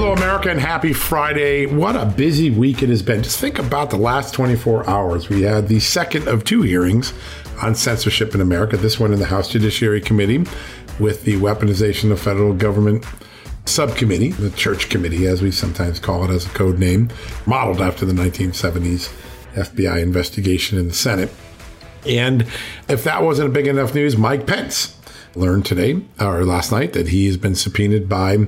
Hello, America, and happy Friday. What a busy week it has been. Just think about the last 24 hours. We had the second of two hearings on censorship in America, this one in the House Judiciary Committee with the weaponization of federal government subcommittee, the Church Committee, as we sometimes call it as a code name, modeled after the 1970s FBI investigation in the Senate. And if that wasn't a big enough news, Mike Pence learned today or last night that he has been subpoenaed by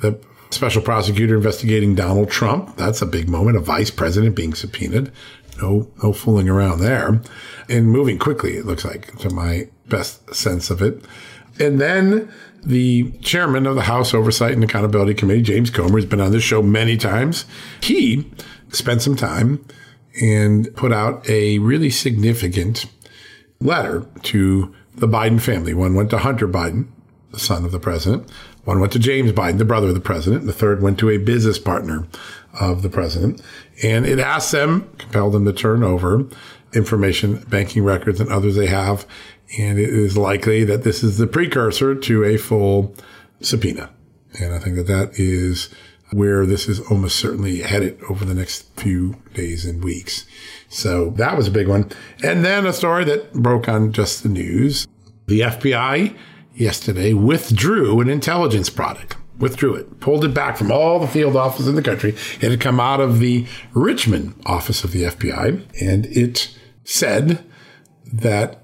the special prosecutor investigating Donald Trump. That's a big moment. A vice president being subpoenaed. No, no fooling around there. And moving quickly, it looks like, to my best sense of it. And then the chairman of the House Oversight and Accountability Committee, James Comer, has been on this show many times. He spent some time and put out a really significant letter to the Biden family. One went to Hunter Biden, the son of the president. One went to James Biden, the brother of the president. The third went to a business partner of the president. And it asked them, compelled them to turn over information, banking records, and others they have and it is likely that this is the precursor to a full subpoena. And I think that that is where this is almost certainly headed over the next few days and weeks. So that was a big one. And then a story that broke on just the news. The FBI yesterday withdrew an intelligence product, withdrew it, pulled it back from all the field offices in the country. It had come out of the Richmond office of the FBI and it said that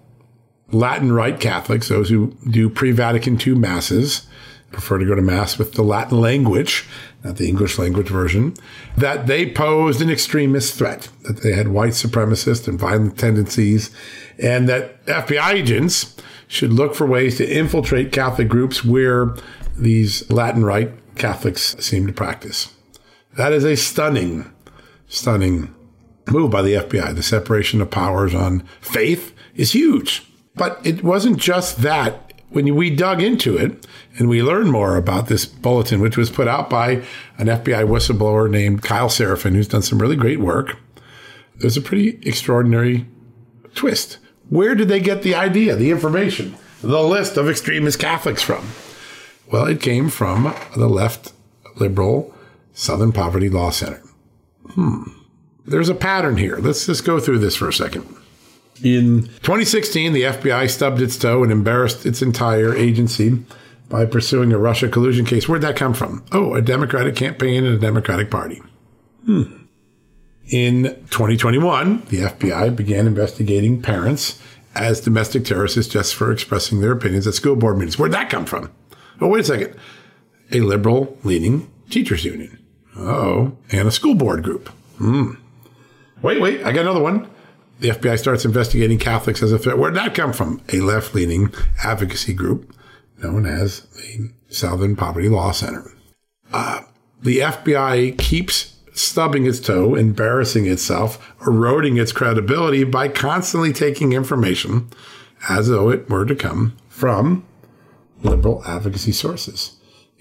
Latin Rite Catholics, those who do pre Vatican II masses, prefer to go to mass with the Latin language, not the English language version, that they posed an extremist threat, that they had white supremacist and violent tendencies, and that FBI agents should look for ways to infiltrate Catholic groups where these Latin Rite Catholics seem to practice. That is a stunning, stunning move by the FBI. The separation of powers on faith is huge. But it wasn't just that. When we dug into it and we learned more about this bulletin, which was put out by an FBI whistleblower named Kyle Seraphin, who's done some really great work, there's a pretty extraordinary twist. Where did they get the idea, the information, the list of extremist Catholics from? Well, it came from the left liberal Southern Poverty Law Center. Hmm. There's a pattern here. Let's just go through this for a second. In 2016, the FBI stubbed its toe and embarrassed its entire agency by pursuing a Russia collusion case. Where'd that come from? Oh, a Democratic campaign and a Democratic Party. Hmm. In 2021, the FBI began investigating parents as domestic terrorists just for expressing their opinions at school board meetings. Where'd that come from? Oh, wait a second. A liberal leaning teachers union. Oh, and a school board group. Hmm. Wait, wait, I got another one the FBI starts investigating Catholics as a threat. Where'd that come from? A left leaning advocacy group known as the Southern Poverty Law Center. Uh, the FBI keeps stubbing its toe, embarrassing itself, eroding its credibility by constantly taking information as though it were to come from liberal advocacy sources.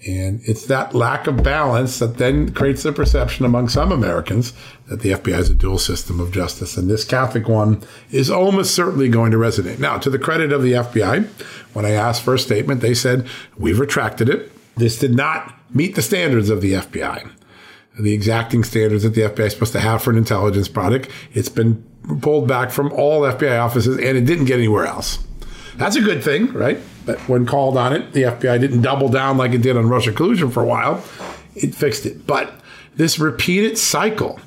And it's that lack of balance that then creates the perception among some Americans that the FBI is a dual system of justice. And this Catholic one is almost certainly going to resonate. Now, to the credit of the FBI, when I asked for a statement, they said, we've retracted it. This did not meet the standards of the FBI, the exacting standards that the FBI is supposed to have for an intelligence product. It's been pulled back from all FBI offices and it didn't get anywhere else. That's a good thing, right? But when called on it, the FBI didn't double down like it did on Russia collusion for a while. It fixed it. But this repeated cycle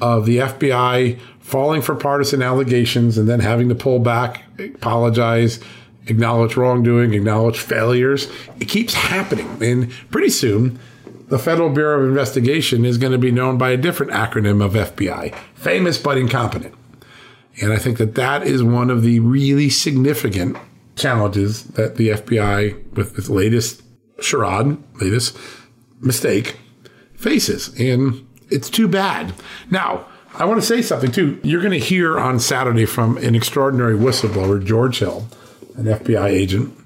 of the FBI falling for partisan allegations and then having to pull back, apologize, acknowledge wrongdoing, acknowledge failures, it keeps happening. And pretty soon, the Federal Bureau of Investigation is going to be known by a different acronym of FBI famous but incompetent. And I think that that is one of the really significant challenges that the FBI, with its latest charade, latest mistake, faces. And it's too bad. Now, I want to say something too. You're going to hear on Saturday from an extraordinary whistleblower, George Hill, an FBI agent.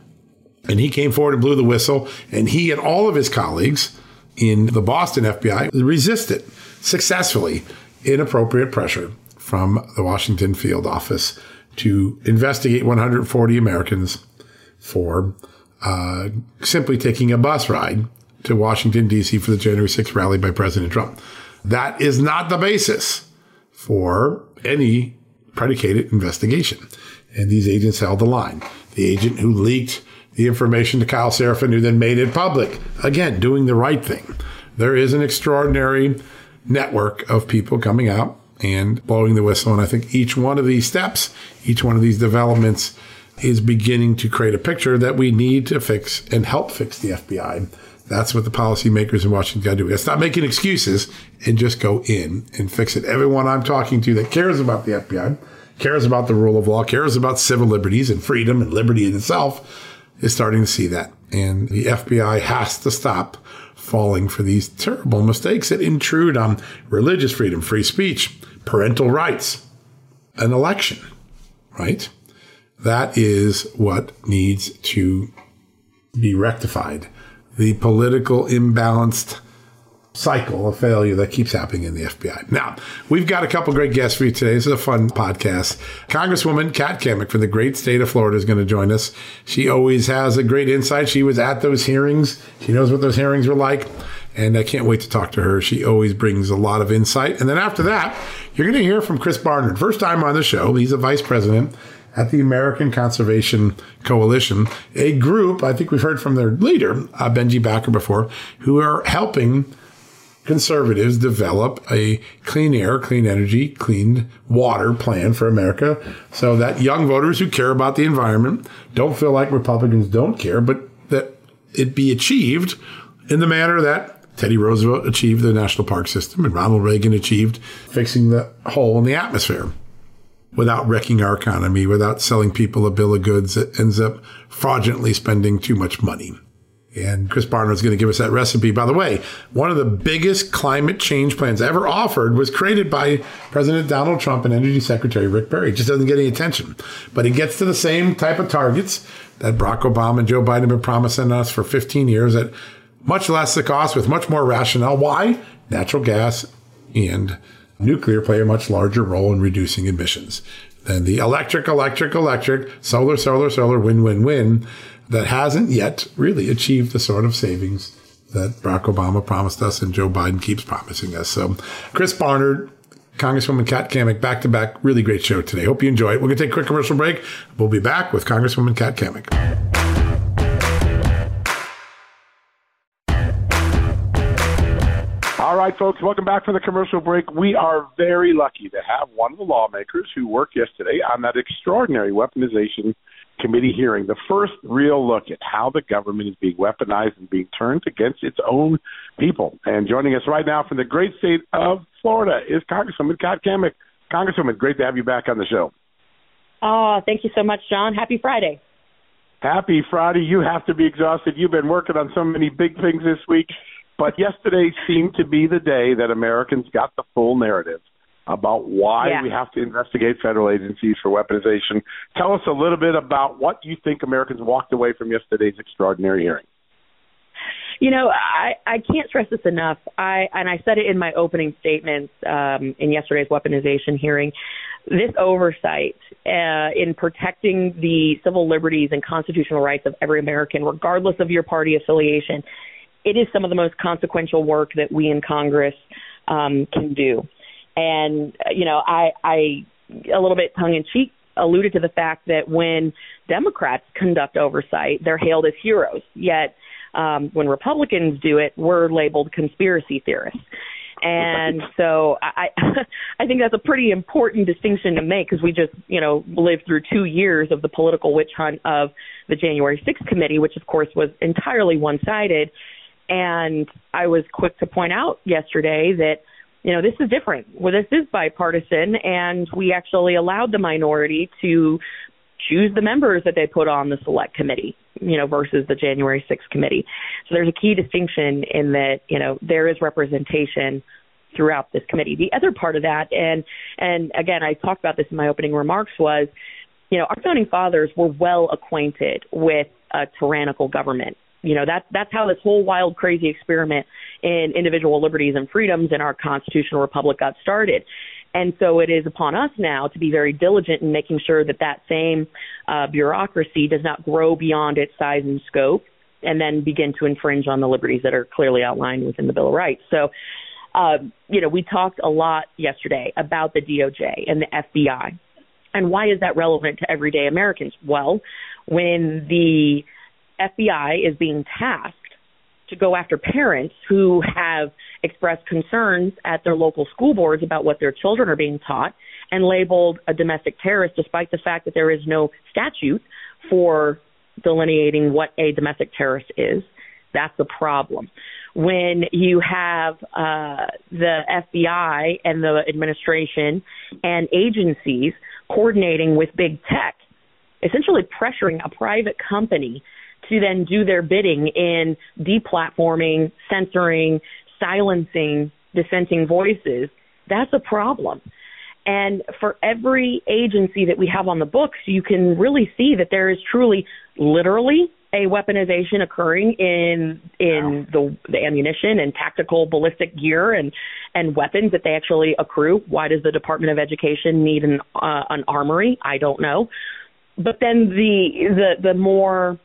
And he came forward and blew the whistle, and he and all of his colleagues in the Boston FBI resisted successfully inappropriate pressure from the Washington field office to investigate 140 Americans for uh, simply taking a bus ride to Washington, D.C. for the January 6th rally by President Trump. That is not the basis for any predicated investigation. And these agents held the line. The agent who leaked the information to Kyle Seraphin, who then made it public, again, doing the right thing. There is an extraordinary network of people coming out and blowing the whistle. And I think each one of these steps, each one of these developments is beginning to create a picture that we need to fix and help fix the FBI. That's what the policymakers in Washington got to do. Stop making excuses and just go in and fix it. Everyone I'm talking to that cares about the FBI, cares about the rule of law, cares about civil liberties and freedom and liberty in itself is starting to see that. And the FBI has to stop falling for these terrible mistakes that intrude on religious freedom, free speech, parental rights, an election, right? That is what needs to be rectified. The political imbalanced cycle of failure that keeps happening in the FBI. Now, we've got a couple great guests for you today. This is a fun podcast. Congresswoman Kat Cammack from the great state of Florida is going to join us. She always has a great insight. She was at those hearings. She knows what those hearings were like. And I can't wait to talk to her. She always brings a lot of insight. And then after that, you're going to hear from Chris Barnard. First time on the show. He's a vice president at the American Conservation Coalition, a group, I think we've heard from their leader, uh, Benji Backer, before, who are helping conservatives develop a clean air, clean energy, clean water plan for America so that young voters who care about the environment don't feel like Republicans don't care, but that it be achieved in the manner that Teddy Roosevelt achieved the national park system and Ronald Reagan achieved fixing the hole in the atmosphere without wrecking our economy, without selling people a bill of goods that ends up fraudulently spending too much money. And Chris Barnard is going to give us that recipe. By the way, one of the biggest climate change plans ever offered was created by President Donald Trump and Energy Secretary Rick Perry. It just doesn't get any attention. But it gets to the same type of targets that Barack Obama and Joe Biden have been promising us for 15 years at much less the cost with much more rationale. Why? Natural gas and nuclear play a much larger role in reducing emissions than the electric, electric, electric, solar, solar, solar, win, win, win that hasn't yet really achieved the sort of savings that Barack Obama promised us and Joe Biden keeps promising us. So, Chris Barnard, Congresswoman Kat Cammack, back to back, really great show today. Hope you enjoy it. We're going to take a quick commercial break. We'll be back with Congresswoman Kat Cammack. All right, folks, welcome back for the commercial break. We are very lucky to have one of the lawmakers who worked yesterday on that extraordinary weaponization committee hearing, the first real look at how the government is being weaponized and being turned against its own people. And joining us right now from the great state of Florida is Congresswoman Kat Cammack. Congresswoman, great to have you back on the show. Oh, thank you so much, John. Happy Friday. Happy Friday. You have to be exhausted. You've been working on so many big things this week. But yesterday seemed to be the day that Americans got the full narrative about why yeah. we have to investigate federal agencies for weaponization. Tell us a little bit about what you think Americans walked away from yesterday's extraordinary hearing. You know, I, I can't stress this enough. I and I said it in my opening statements um, in yesterday's weaponization hearing. This oversight uh, in protecting the civil liberties and constitutional rights of every American, regardless of your party affiliation, it is some of the most consequential work that we in Congress um, can do. And you know, I, I a little bit tongue in cheek alluded to the fact that when Democrats conduct oversight, they're hailed as heroes. Yet um, when Republicans do it, we're labeled conspiracy theorists. And so I I think that's a pretty important distinction to make because we just you know lived through two years of the political witch hunt of the January 6th committee, which of course was entirely one sided. And I was quick to point out yesterday that you know, this is different. Well, this is bipartisan, and we actually allowed the minority to choose the members that they put on the select committee, you know, versus the January 6th committee. So there's a key distinction in that, you know, there is representation throughout this committee. The other part of that, and and again, I talked about this in my opening remarks, was, you know, our founding fathers were well acquainted with a tyrannical government you know that that's how this whole wild crazy experiment in individual liberties and freedoms in our constitutional republic got started. And so it is upon us now to be very diligent in making sure that that same uh, bureaucracy does not grow beyond its size and scope and then begin to infringe on the liberties that are clearly outlined within the bill of rights. So uh, you know we talked a lot yesterday about the doj and the fbi and why is that relevant to everyday americans? Well when the FBI is being tasked to go after parents who have expressed concerns at their local school boards about what their children are being taught and labeled a domestic terrorist despite the fact that there is no statute for delineating what a domestic terrorist is. That's the problem. When you have uh, the FBI and the administration and agencies coordinating with big tech, essentially pressuring a private company to then do their bidding in deplatforming, censoring, silencing dissenting voices, that's a problem. And for every agency that we have on the books, you can really see that there is truly, literally, a weaponization occurring in in wow. the, the ammunition and tactical ballistic gear and and weapons that they actually accrue. Why does the Department of Education need an uh, an armory? I don't know. But then the the the more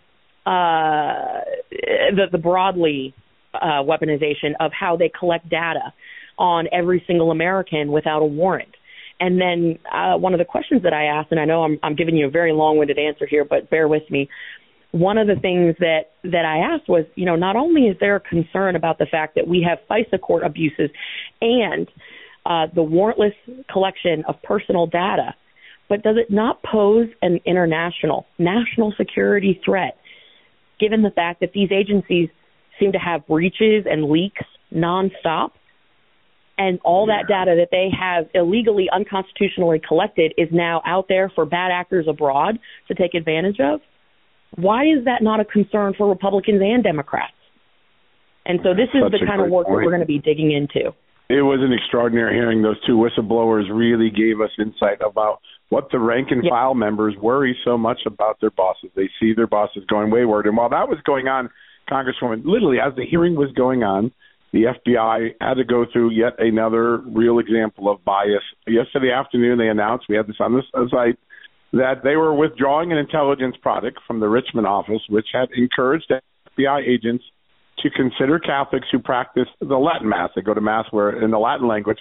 uh, the, the broadly uh, weaponization of how they collect data on every single American without a warrant. And then uh, one of the questions that I asked, and I know I'm, I'm giving you a very long-winded answer here, but bear with me. One of the things that that I asked was, you know, not only is there a concern about the fact that we have FISA court abuses and uh, the warrantless collection of personal data, but does it not pose an international, national security threat given the fact that these agencies seem to have breaches and leaks nonstop. And all that data that they have illegally, unconstitutionally collected is now out there for bad actors abroad to take advantage of. Why is that not a concern for Republicans and Democrats? And so this is the kind of work point. that we're going to be digging into. It was an extraordinary hearing. Those two whistleblowers really gave us insight about what the rank and file members worry so much about their bosses. They see their bosses going wayward. And while that was going on, Congresswoman, literally as the hearing was going on, the FBI had to go through yet another real example of bias. Yesterday afternoon, they announced we had this on the uh, site that they were withdrawing an intelligence product from the Richmond office, which had encouraged FBI agents to consider Catholics who practice the Latin Mass. They go to Mass where in the Latin language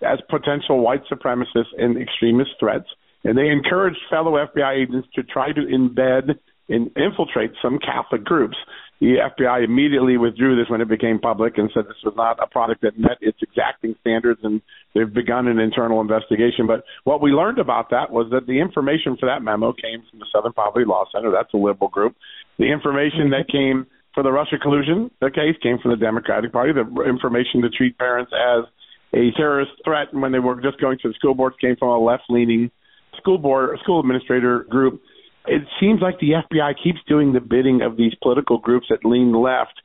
as potential white supremacists and extremist threats and they encouraged fellow FBI agents to try to embed and infiltrate some Catholic groups. The FBI immediately withdrew this when it became public and said this was not a product that met its exacting standards, and they've begun an internal investigation. But what we learned about that was that the information for that memo came from the Southern Poverty Law Center. That's a liberal group. The information that came for the Russia collusion the case came from the Democratic Party. The information to treat parents as a terrorist threat when they were just going to the school boards came from a left-leaning school board, school administrator group, it seems like the FBI keeps doing the bidding of these political groups that lean left.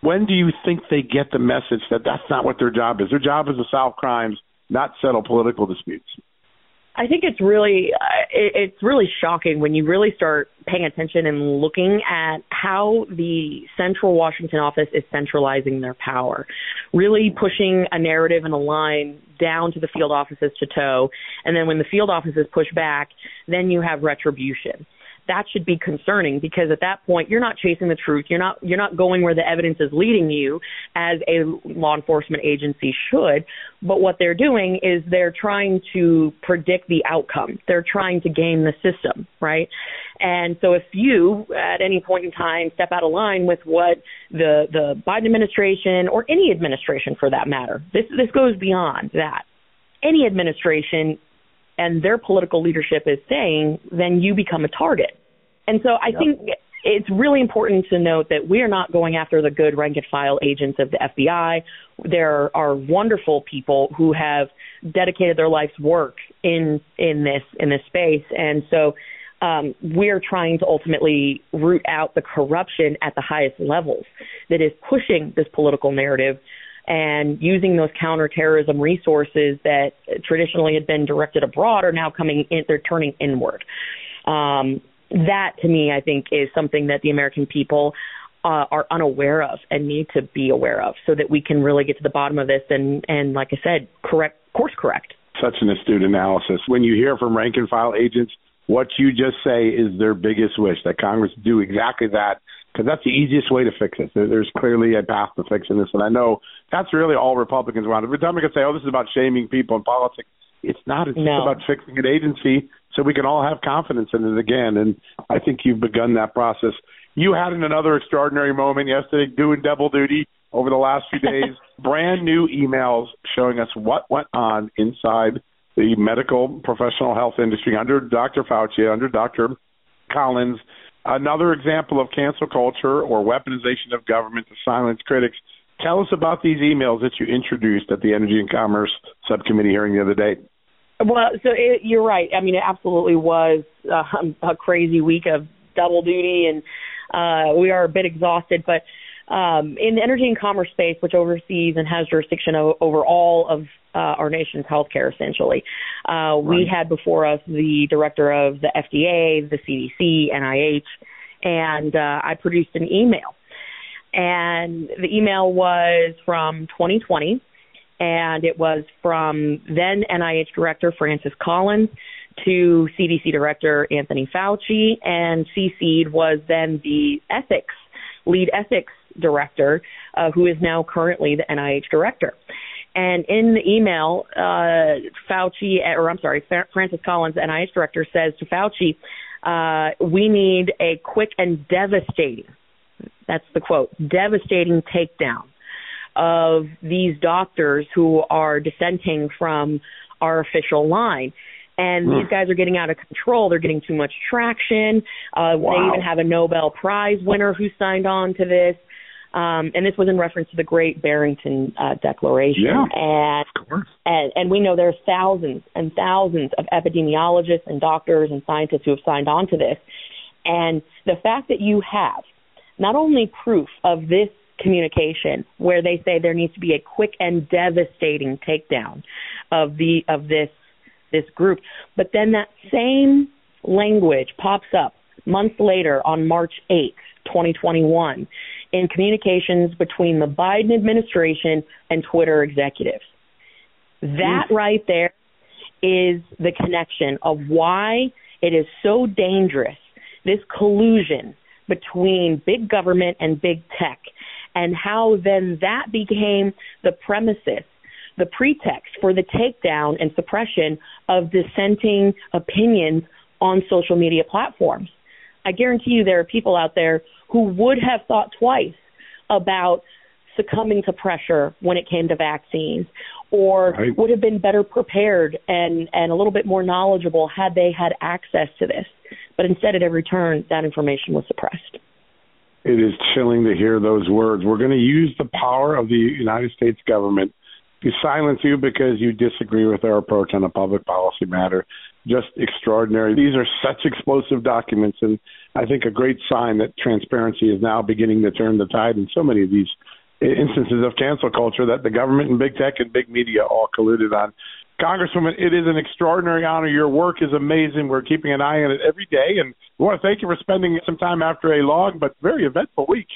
When do you think they get the message that that's not what their job is? Their job is to solve crimes, not settle political disputes. I think it's really uh, it's really shocking when you really start paying attention and looking at how the central Washington office is centralizing their power, really pushing a narrative and a line down to the field offices to toe. And then when the field offices push back, then you have retribution that should be concerning because at that point you're not chasing the truth. You're not you're not going where the evidence is leading you as a law enforcement agency should. But what they're doing is they're trying to predict the outcome. They're trying to game the system right? And so if you at any point in time step out of line with what the the Biden administration or any administration for that matter this this goes beyond that. Any administration and their political leadership is saying, then you become a target. And so I yep. think it's really important to note that we are not going after the good rank and file agents of the FBI. There are wonderful people who have dedicated their life's work in in this in this space, and so um, we're trying to ultimately root out the corruption at the highest levels that is pushing this political narrative and using those counterterrorism resources that traditionally had been directed abroad are now coming in, they're turning inward. Um, that to me, I think, is something that the American people uh, are unaware of and need to be aware of so that we can really get to the bottom of this and, and like I said, correct, course correct. Such an astute analysis. When you hear from rank and file agents, what you just say is their biggest wish that Congress do exactly that because that's the easiest way to fix it. there's clearly a path to fixing this, and I know that's really all Republicans want. Republicans say, "Oh, this is about shaming people in politics." It's not. It's no. about fixing an agency so we can all have confidence in it again. And I think you've begun that process. You had another extraordinary moment yesterday, doing double duty over the last few days. Brand new emails showing us what went on inside the medical professional health industry under Dr. Fauci, under Dr. Collins another example of cancel culture or weaponization of government to silence critics. Tell us about these emails that you introduced at the Energy and Commerce Subcommittee hearing the other day. Well, so it, you're right. I mean, it absolutely was uh, a crazy week of double duty, and uh, we are a bit exhausted. But um, in the energy and commerce space, which oversees and has jurisdiction o- over all of uh, our nation's healthcare, essentially. Uh, right. We had before us the director of the FDA, the CDC, NIH, and uh, I produced an email. And the email was from 2020, and it was from then NIH Director Francis Collins to CDC Director Anthony Fauci, and CC'd was then the ethics, lead ethics director, uh, who is now currently the NIH Director. And in the email, uh, Fauci, or I'm sorry, Francis Collins, NIH director, says to Fauci, uh, we need a quick and devastating, that's the quote, devastating takedown of these doctors who are dissenting from our official line. And these hmm. guys are getting out of control. They're getting too much traction. Uh, wow. They even have a Nobel Prize winner who signed on to this. Um, and this was in reference to the Great Barrington uh, Declaration. Yeah, and, of course. And, and we know there are thousands and thousands of epidemiologists and doctors and scientists who have signed on to this. And the fact that you have not only proof of this communication where they say there needs to be a quick and devastating takedown of the of this this group, but then that same language pops up months later on March 8th, 2021 in communications between the Biden administration and Twitter executives. That mm. right there is the connection of why it is so dangerous, this collusion between big government and big tech, and how then that became the premises, the pretext for the takedown and suppression of dissenting opinions on social media platforms. I guarantee you there are people out there who would have thought twice about succumbing to pressure when it came to vaccines or right. would have been better prepared and, and a little bit more knowledgeable had they had access to this. But instead, at every turn, that information was suppressed. It is chilling to hear those words. We're going to use the power of the United States government to silence you because you disagree with our approach on a public policy matter. Just extraordinary. These are such explosive documents, and I think a great sign that transparency is now beginning to turn the tide in so many of these instances of cancel culture that the government and big tech and big media all colluded on. Congresswoman, it is an extraordinary honor. Your work is amazing. We're keeping an eye on it every day, and we want to thank you for spending some time after a long but very eventful week.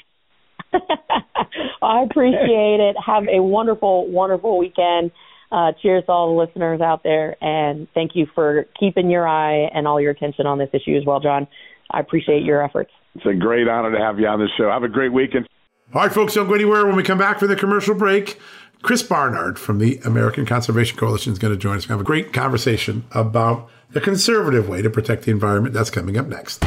I appreciate it. Have a wonderful, wonderful weekend. Uh, cheers to all the listeners out there, and thank you for keeping your eye and all your attention on this issue as well, John. I appreciate your efforts. It's a great honor to have you on the show. Have a great weekend. All right, folks, don't go anywhere. When we come back for the commercial break, Chris Barnard from the American Conservation Coalition is going to join us. We have a great conversation about the conservative way to protect the environment. That's coming up next.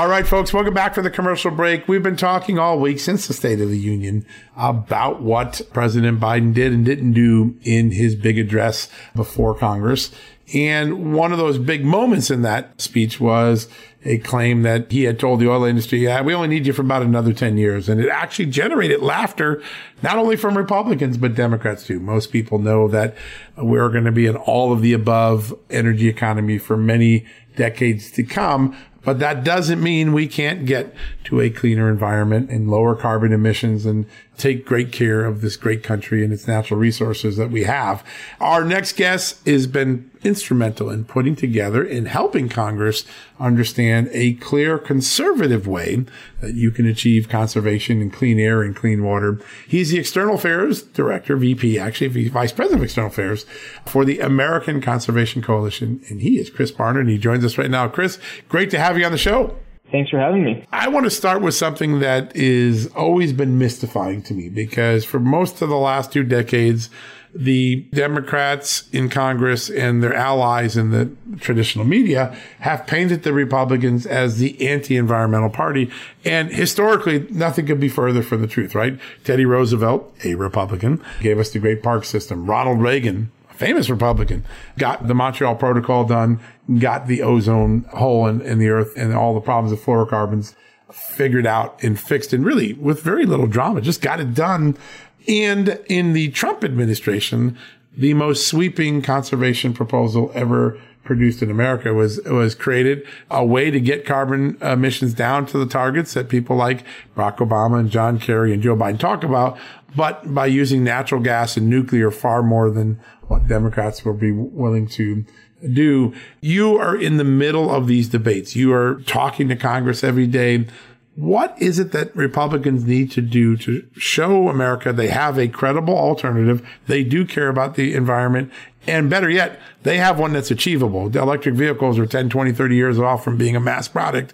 All right, folks, welcome back for the commercial break. We've been talking all week since the State of the Union about what President Biden did and didn't do in his big address before Congress. And one of those big moments in that speech was a claim that he had told the oil industry, yeah, we only need you for about another 10 years. And it actually generated laughter, not only from Republicans, but Democrats too. Most people know that we're going to be an all of the above energy economy for many decades to come. But that doesn't mean we can't get to a cleaner environment and lower carbon emissions and take great care of this great country and its natural resources that we have. Our next guest has been instrumental in putting together and helping Congress understand a clear conservative way that you can achieve conservation and clean air and clean water. He's the External Affairs Director, VP, actually Vice President of External Affairs for the American Conservation Coalition. And he is Chris Barnard and he joins us right now. Chris, great to have you on the show. Thanks for having me. I want to start with something that is always been mystifying to me because for most of the last two decades, the Democrats in Congress and their allies in the traditional media have painted the Republicans as the anti-environmental party. And historically, nothing could be further from the truth, right? Teddy Roosevelt, a Republican, gave us the great park system. Ronald Reagan, famous Republican, got the Montreal Protocol done, got the ozone hole in, in the earth and all the problems of fluorocarbons figured out and fixed and really with very little drama, just got it done. And in the Trump administration, the most sweeping conservation proposal ever produced in America was was created a way to get carbon emissions down to the targets that people like Barack Obama and John Kerry and Joe Biden talk about, but by using natural gas and nuclear far more than what Democrats will be willing to do. You are in the middle of these debates. You are talking to Congress every day. What is it that Republicans need to do to show America they have a credible alternative? They do care about the environment. And better yet, they have one that's achievable. The electric vehicles are 10, 20, 30 years off from being a mass product.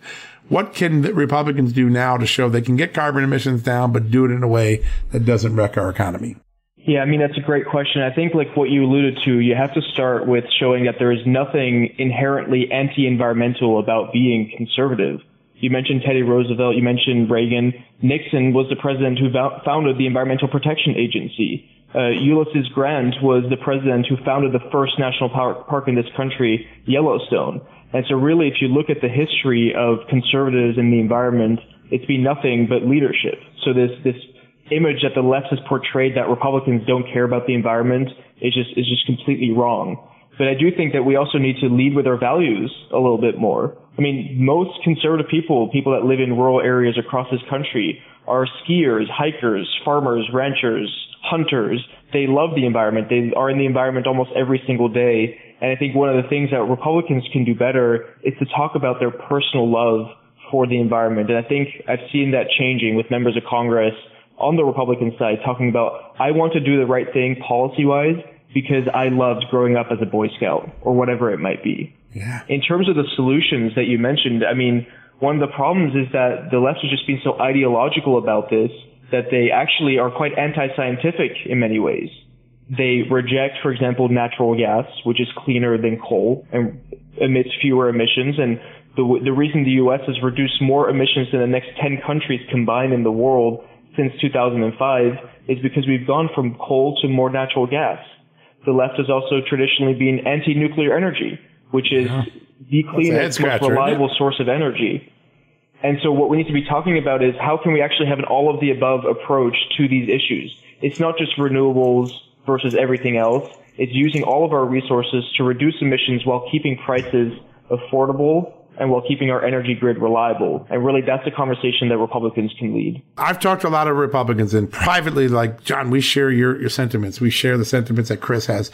What can the Republicans do now to show they can get carbon emissions down, but do it in a way that doesn't wreck our economy? Yeah, I mean, that's a great question. I think, like what you alluded to, you have to start with showing that there is nothing inherently anti environmental about being conservative. You mentioned Teddy Roosevelt, you mentioned Reagan. Nixon was the president who founded the Environmental Protection Agency. Uh, Ulysses Grant was the president who founded the first national park in this country, Yellowstone. And so, really, if you look at the history of conservatives in the environment, it's been nothing but leadership. So, this this image that the left has portrayed that Republicans don't care about the environment is just is just completely wrong. But I do think that we also need to lead with our values a little bit more. I mean, most conservative people, people that live in rural areas across this country, are skiers, hikers, farmers, ranchers, hunters. They love the environment. They are in the environment almost every single day. And I think one of the things that Republicans can do better is to talk about their personal love for the environment. And I think I've seen that changing with members of Congress on the Republican side talking about, I want to do the right thing policy wise because I loved growing up as a Boy Scout or whatever it might be. Yeah. In terms of the solutions that you mentioned, I mean, one of the problems is that the left has just been so ideological about this that they actually are quite anti-scientific in many ways. They reject, for example, natural gas, which is cleaner than coal and emits fewer emissions. And the, the reason the U.S. has reduced more emissions than the next 10 countries combined in the world since 2005 is because we've gone from coal to more natural gas. The left has also traditionally been anti-nuclear energy, which is yeah. the cleanest, most reliable source of energy. And so what we need to be talking about is how can we actually have an all of the above approach to these issues? It's not just renewables versus everything else. It's using all of our resources to reduce emissions while keeping prices affordable and while keeping our energy grid reliable. And really, that's a conversation that Republicans can lead. I've talked to a lot of Republicans and privately, like, John, we share your, your sentiments. We share the sentiments that Chris has.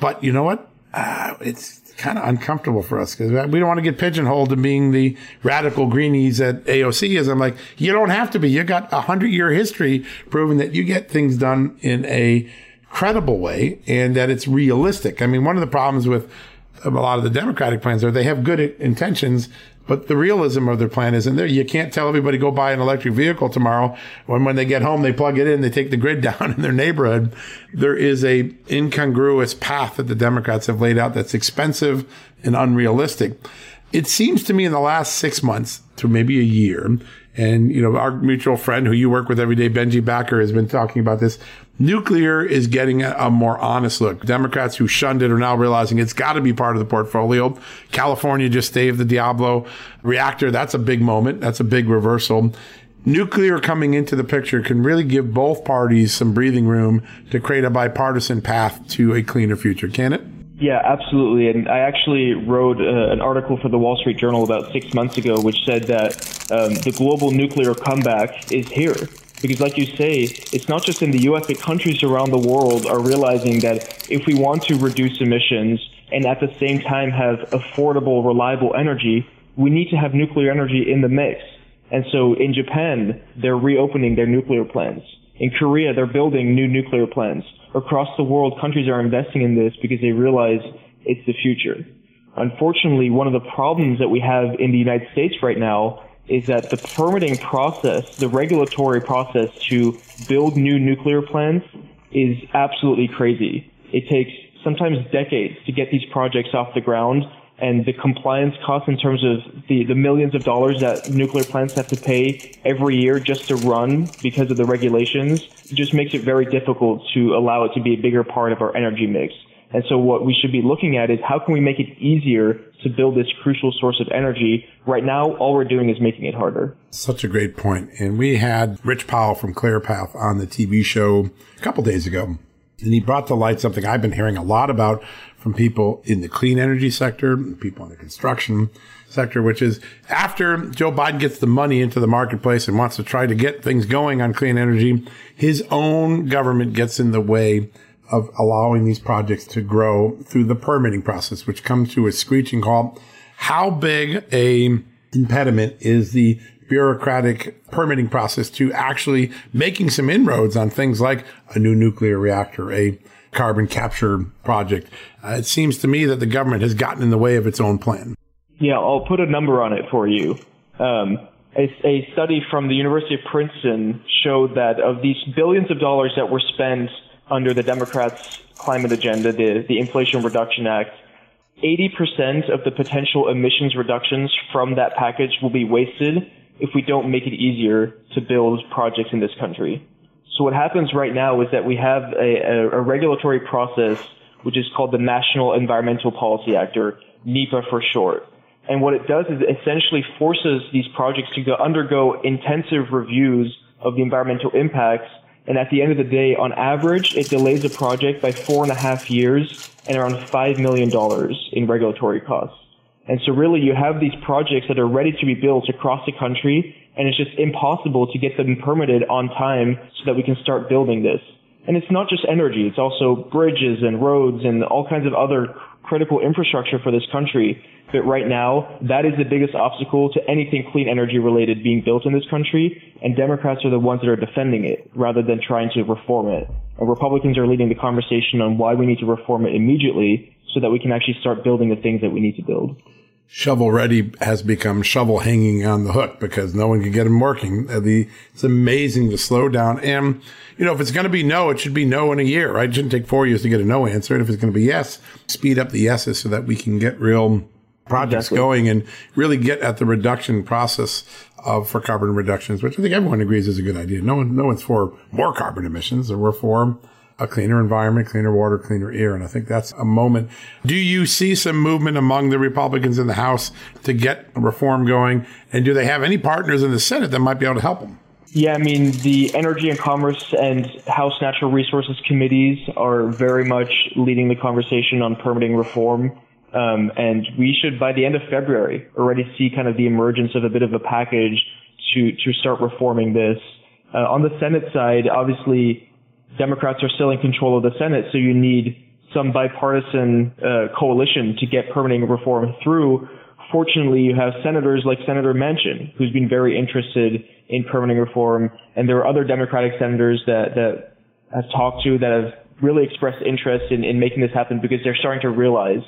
But you know what? Uh, it's kind of uncomfortable for us because we don't want to get pigeonholed to being the radical greenies that AOC is. I'm like, you don't have to be. You got a hundred year history proving that you get things done in a credible way and that it's realistic. I mean, one of the problems with a lot of the Democratic plans are they have good intentions, but the realism of their plan isn't there. You can't tell everybody go buy an electric vehicle tomorrow when when they get home they plug it in, they take the grid down in their neighborhood. There is a incongruous path that the Democrats have laid out that's expensive and unrealistic. It seems to me in the last six months to maybe a year, and you know our mutual friend who you work with every day, Benji Backer, has been talking about this. Nuclear is getting a, a, more honest look. Democrats who shunned it are now realizing it's got to be part of the portfolio. California just saved the Diablo reactor. That's a big moment. That's a big reversal. Nuclear coming into the picture can really give both parties some breathing room to create a bipartisan path to a cleaner future, can it? Yeah, absolutely. And I actually wrote uh, an article for the Wall Street Journal about six months ago, which said that um, the global nuclear comeback is here. Because, like you say, it's not just in the US, but countries around the world are realizing that if we want to reduce emissions and at the same time have affordable, reliable energy, we need to have nuclear energy in the mix. And so in Japan, they're reopening their nuclear plants. In Korea, they're building new nuclear plants. Across the world, countries are investing in this because they realize it's the future. Unfortunately, one of the problems that we have in the United States right now is that the permitting process, the regulatory process to build new nuclear plants is absolutely crazy. It takes sometimes decades to get these projects off the ground and the compliance costs in terms of the, the millions of dollars that nuclear plants have to pay every year just to run because of the regulations just makes it very difficult to allow it to be a bigger part of our energy mix. And so what we should be looking at is how can we make it easier to build this crucial source of energy? Right now, all we're doing is making it harder. Such a great point. And we had Rich Powell from ClearPath on the TV show a couple days ago. And he brought to light something I've been hearing a lot about from people in the clean energy sector, people in the construction sector, which is after Joe Biden gets the money into the marketplace and wants to try to get things going on clean energy, his own government gets in the way of allowing these projects to grow through the permitting process, which comes to a screeching halt. How big a impediment is the bureaucratic permitting process to actually making some inroads on things like a new nuclear reactor, a carbon capture project? Uh, it seems to me that the government has gotten in the way of its own plan. Yeah, I'll put a number on it for you. Um, a, a, study from the University of Princeton showed that of these billions of dollars that were spent under the Democrats' climate agenda, the, the Inflation Reduction Act, 80% of the potential emissions reductions from that package will be wasted if we don't make it easier to build projects in this country. So what happens right now is that we have a, a, a regulatory process which is called the National Environmental Policy Act, or NEPA for short. And what it does is it essentially forces these projects to go, undergo intensive reviews of the environmental impacts and at the end of the day, on average, it delays a project by four and a half years and around $5 million in regulatory costs. And so really you have these projects that are ready to be built across the country and it's just impossible to get them permitted on time so that we can start building this. And it's not just energy, it's also bridges and roads and all kinds of other critical infrastructure for this country. But right now, that is the biggest obstacle to anything clean energy related being built in this country, and Democrats are the ones that are defending it rather than trying to reform it. And Republicans are leading the conversation on why we need to reform it immediately so that we can actually start building the things that we need to build. Shovel ready has become shovel hanging on the hook because no one can get them working. Uh, the, it's amazing the slowdown. And, you know, if it's going to be no, it should be no in a year, right? It shouldn't take four years to get a no answer. And if it's going to be yes, speed up the yeses so that we can get real projects exactly. going and really get at the reduction process of for carbon reductions, which I think everyone agrees is a good idea. No one, no one's for more carbon emissions, or we're for a cleaner environment, cleaner water, cleaner air. And I think that's a moment. Do you see some movement among the Republicans in the House to get reform going? And do they have any partners in the Senate that might be able to help them? Yeah, I mean, the Energy and Commerce and House Natural Resources committees are very much leading the conversation on permitting reform. Um, and we should, by the end of February, already see kind of the emergence of a bit of a package to, to start reforming this. Uh, on the Senate side, obviously, Democrats are still in control of the Senate, so you need some bipartisan uh, coalition to get permitting reform through. Fortunately, you have senators like Senator Manchin, who's been very interested in permitting reform, and there are other Democratic senators that that I've talked to that have really expressed interest in, in making this happen because they're starting to realize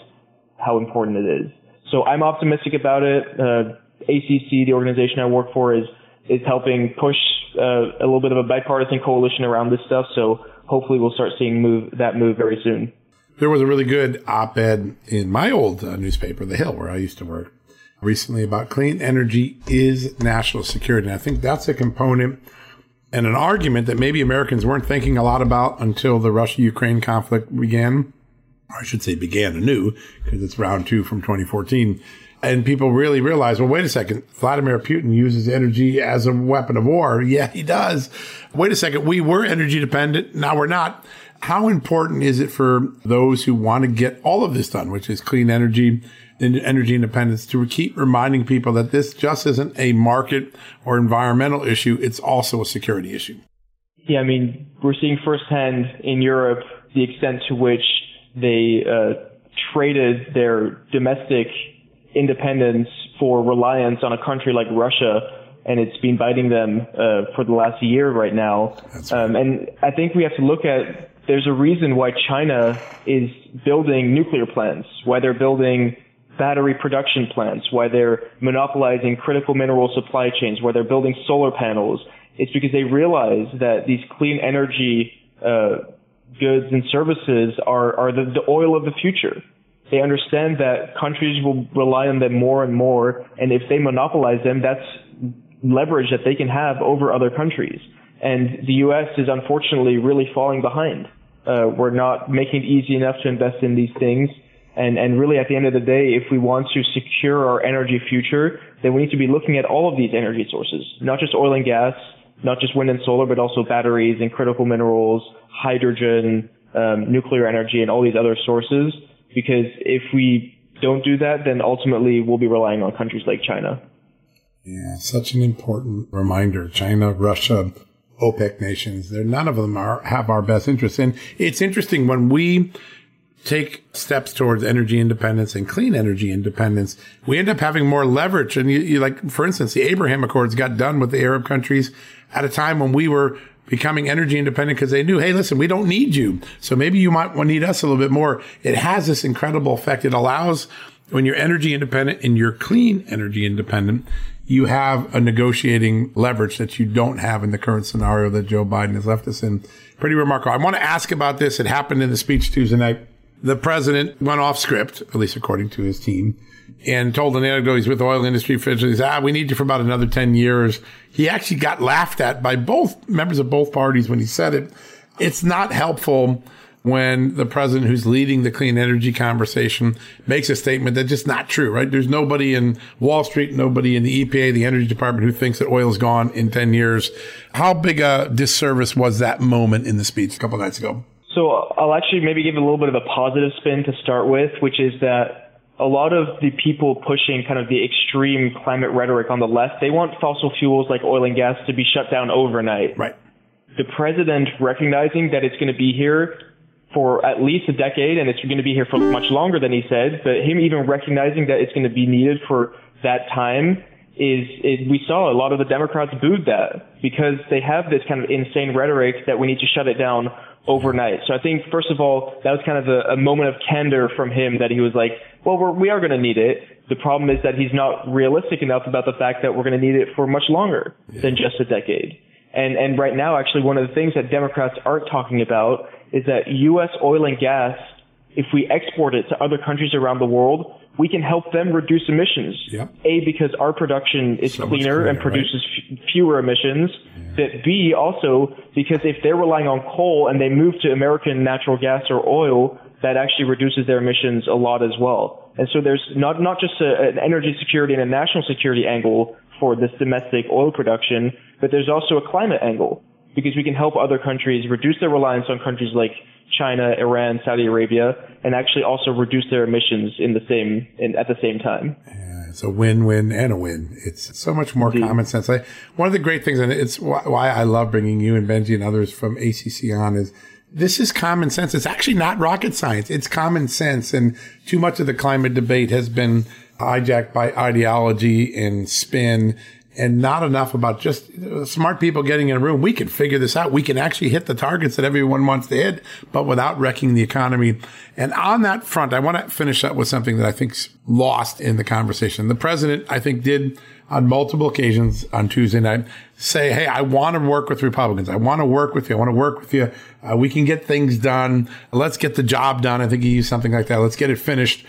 how important it is. So I'm optimistic about it. Uh, ACC, the organization I work for, is is helping push uh, a little bit of a bipartisan coalition around this stuff. So hopefully we'll start seeing move that move very soon. There was a really good op-ed in my old uh, newspaper, The Hill, where I used to work, recently about clean energy is national security. And I think that's a component and an argument that maybe Americans weren't thinking a lot about until the Russia-Ukraine conflict began. Or I should say began anew, because it's round two from 2014 and people really realize, well, wait a second, Vladimir Putin uses energy as a weapon of war. Yeah, he does. Wait a second, we were energy dependent. Now we're not. How important is it for those who want to get all of this done, which is clean energy and energy independence, to keep reminding people that this just isn't a market or environmental issue. It's also a security issue. Yeah, I mean, we're seeing firsthand in Europe the extent to which they uh, traded their domestic independence for reliance on a country like Russia, and it's been biting them uh, for the last year right now. Um, and I think we have to look at there's a reason why China is building nuclear plants, why they're building battery production plants, why they're monopolizing critical mineral supply chains, why they're building solar panels. It's because they realize that these clean energy uh, goods and services are, are the, the oil of the future. They understand that countries will rely on them more and more, and if they monopolize them, that's leverage that they can have over other countries. And the U.S. is unfortunately really falling behind. Uh, we're not making it easy enough to invest in these things. And, and really at the end of the day, if we want to secure our energy future, then we need to be looking at all of these energy sources, not just oil and gas, not just wind and solar, but also batteries and critical minerals, hydrogen, um, nuclear energy, and all these other sources because if we don't do that, then ultimately we'll be relying on countries like China. Yeah, such an important reminder. China, Russia, OPEC nations, they're none of them are have our best interests. And it's interesting when we take steps towards energy independence and clean energy independence, we end up having more leverage. And you, you like, for instance, the Abraham Accords got done with the Arab countries at a time when we were becoming energy independent because they knew, hey, listen, we don't need you. So maybe you might need us a little bit more. It has this incredible effect. It allows when you're energy independent and you're clean energy independent, you have a negotiating leverage that you don't have in the current scenario that Joe Biden has left us in. Pretty remarkable. I want to ask about this. It happened in the speech Tuesday night. The president went off script, at least according to his team, and told an anecdote. He's with oil industry officials. Ah, we need you for about another 10 years. He actually got laughed at by both members of both parties when he said it. It's not helpful when the president who's leading the clean energy conversation makes a statement that's just not true, right? There's nobody in Wall Street, nobody in the EPA, the energy department who thinks that oil is gone in 10 years. How big a disservice was that moment in the speech a couple nights ago? So I'll actually maybe give a little bit of a positive spin to start with, which is that a lot of the people pushing kind of the extreme climate rhetoric on the left, they want fossil fuels like oil and gas to be shut down overnight. Right. The president recognizing that it's going to be here for at least a decade and it's going to be here for much longer than he said, but him even recognizing that it's going to be needed for that time is, is we saw a lot of the Democrats booed that because they have this kind of insane rhetoric that we need to shut it down overnight. So I think, first of all, that was kind of a, a moment of candor from him that he was like, well, we're, we are going to need it. The problem is that he's not realistic enough about the fact that we're going to need it for much longer yeah. than just a decade. And, and right now, actually, one of the things that Democrats aren't talking about is that U.S. oil and gas, if we export it to other countries around the world, we can help them reduce emissions. Yep. A, because our production is so cleaner, cleaner, and produces right? f- fewer emissions. Yeah. But B, also because if they're relying on coal and they move to American natural gas or oil, that actually reduces their emissions a lot as well. And so there's not, not just a, an energy security and a national security angle for this domestic oil production, but there's also a climate angle because we can help other countries reduce their reliance on countries like China, Iran, Saudi Arabia, and actually also reduce their emissions in the same in, at the same time. Yeah, it's a win-win and a win. It's so much more Indeed. common sense. I, one of the great things, and it's why I love bringing you and Benji and others from ACC on, is this is common sense. It's actually not rocket science. It's common sense, and too much of the climate debate has been hijacked by ideology and spin and not enough about just uh, smart people getting in a room. We can figure this out. We can actually hit the targets that everyone wants to hit, but without wrecking the economy. And on that front, I want to finish up with something that I think's lost in the conversation. The president, I think, did on multiple occasions on Tuesday night say, Hey, I want to work with Republicans. I want to work with you. I want to work with you. Uh, we can get things done. Let's get the job done. I think he used something like that. Let's get it finished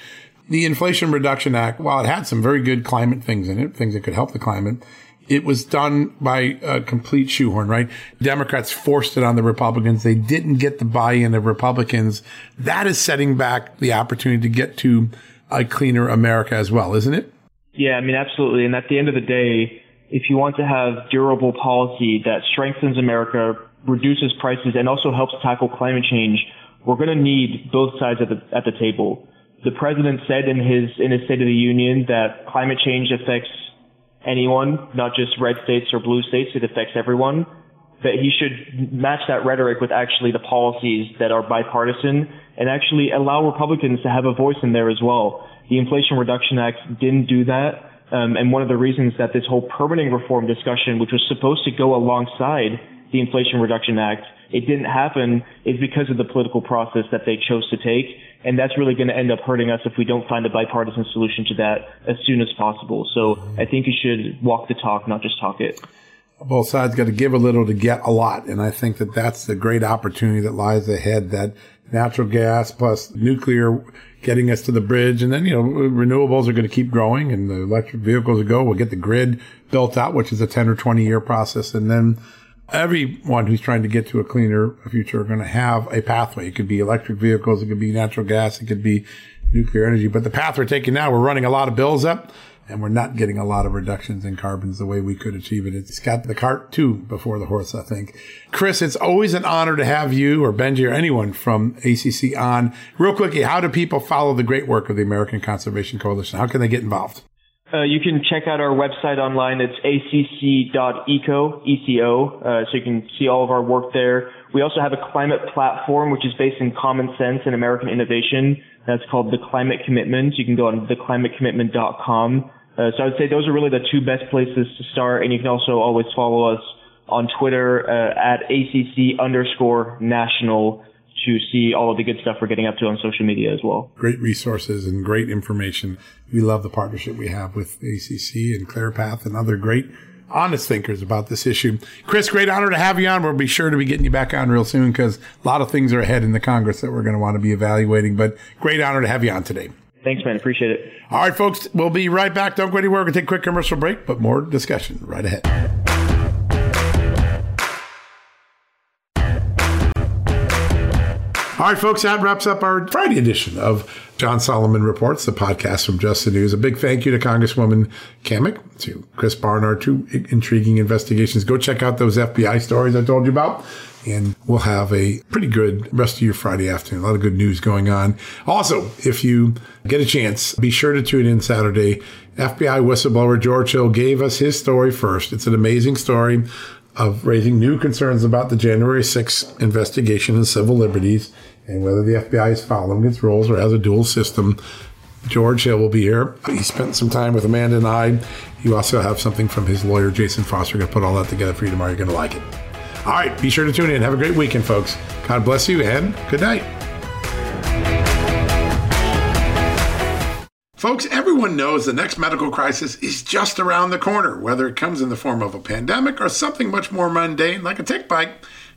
the Inflation Reduction Act, while it had some very good climate things in it, things that could help the climate, it was done by a complete shoehorn, right? Democrats forced it on the Republicans. They didn't get the buy-in of Republicans. That is setting back the opportunity to get to a cleaner America as well, isn't it? Yeah, I mean, absolutely. And at the end of the day, if you want to have durable policy that strengthens America, reduces prices, and also helps tackle climate change, we're going to need both sides at the, at the table the president said in his in his State of the Union that climate change affects anyone, not just red states or blue states. It affects everyone. That he should match that rhetoric with actually the policies that are bipartisan and actually allow Republicans to have a voice in there as well. The Inflation Reduction Act didn't do that. Um, and one of the reasons that this whole permitting reform discussion, which was supposed to go alongside the Inflation Reduction Act, it didn't happen is because of the political process that they chose to take and that's really going to end up hurting us if we don't find a bipartisan solution to that as soon as possible. So I think you should walk the talk, not just talk it. Both sides got to give a little to get a lot, and I think that that's the great opportunity that lies ahead. That natural gas plus nuclear getting us to the bridge, and then you know renewables are going to keep growing, and the electric vehicles will go. We'll get the grid built out, which is a ten or twenty year process, and then everyone who's trying to get to a cleaner future are going to have a pathway. It could be electric vehicles, it could be natural gas, it could be nuclear energy. But the path we're taking now, we're running a lot of bills up and we're not getting a lot of reductions in carbons the way we could achieve it. It's got the cart too before the horse, I think. Chris, it's always an honor to have you or Benji or anyone from ACC on. Real quickly, how do people follow the great work of the American Conservation Coalition? How can they get involved? Uh, you can check out our website online. It's acc.eco, E-C-O, uh, so you can see all of our work there. We also have a climate platform, which is based in common sense and American innovation. That's called The Climate Commitment. You can go on theclimatecommitment.com. Uh, so I would say those are really the two best places to start. And you can also always follow us on Twitter uh, at ACC underscore national to see all of the good stuff we're getting up to on social media as well. Great resources and great information. We love the partnership we have with ACC and ClearPath and other great honest thinkers about this issue. Chris, great honor to have you on. We'll be sure to be getting you back on real soon because a lot of things are ahead in the Congress that we're going to want to be evaluating. But great honor to have you on today. Thanks, man. Appreciate it. All right, folks. We'll be right back. Don't go anywhere. We're going to take a quick commercial break, but more discussion right ahead. All right, folks, that wraps up our Friday edition of John Solomon Reports, the podcast from Just the News. A big thank you to Congresswoman Cammack, to Chris Barnard, two intriguing investigations. Go check out those FBI stories I told you about. And we'll have a pretty good rest of your Friday afternoon. A lot of good news going on. Also, if you get a chance, be sure to tune in Saturday. FBI whistleblower George Hill gave us his story first. It's an amazing story of raising new concerns about the January 6th investigation and civil liberties and whether the FBI is following its rules or has a dual system. George Hill will be here. He spent some time with Amanda and I. You also have something from his lawyer, Jason Foster. Going to put all that together for you tomorrow. You're going to like it. All right, be sure to tune in. Have a great weekend, folks. God bless you and good night. Folks, everyone knows the next medical crisis is just around the corner, whether it comes in the form of a pandemic or something much more mundane like a tick bite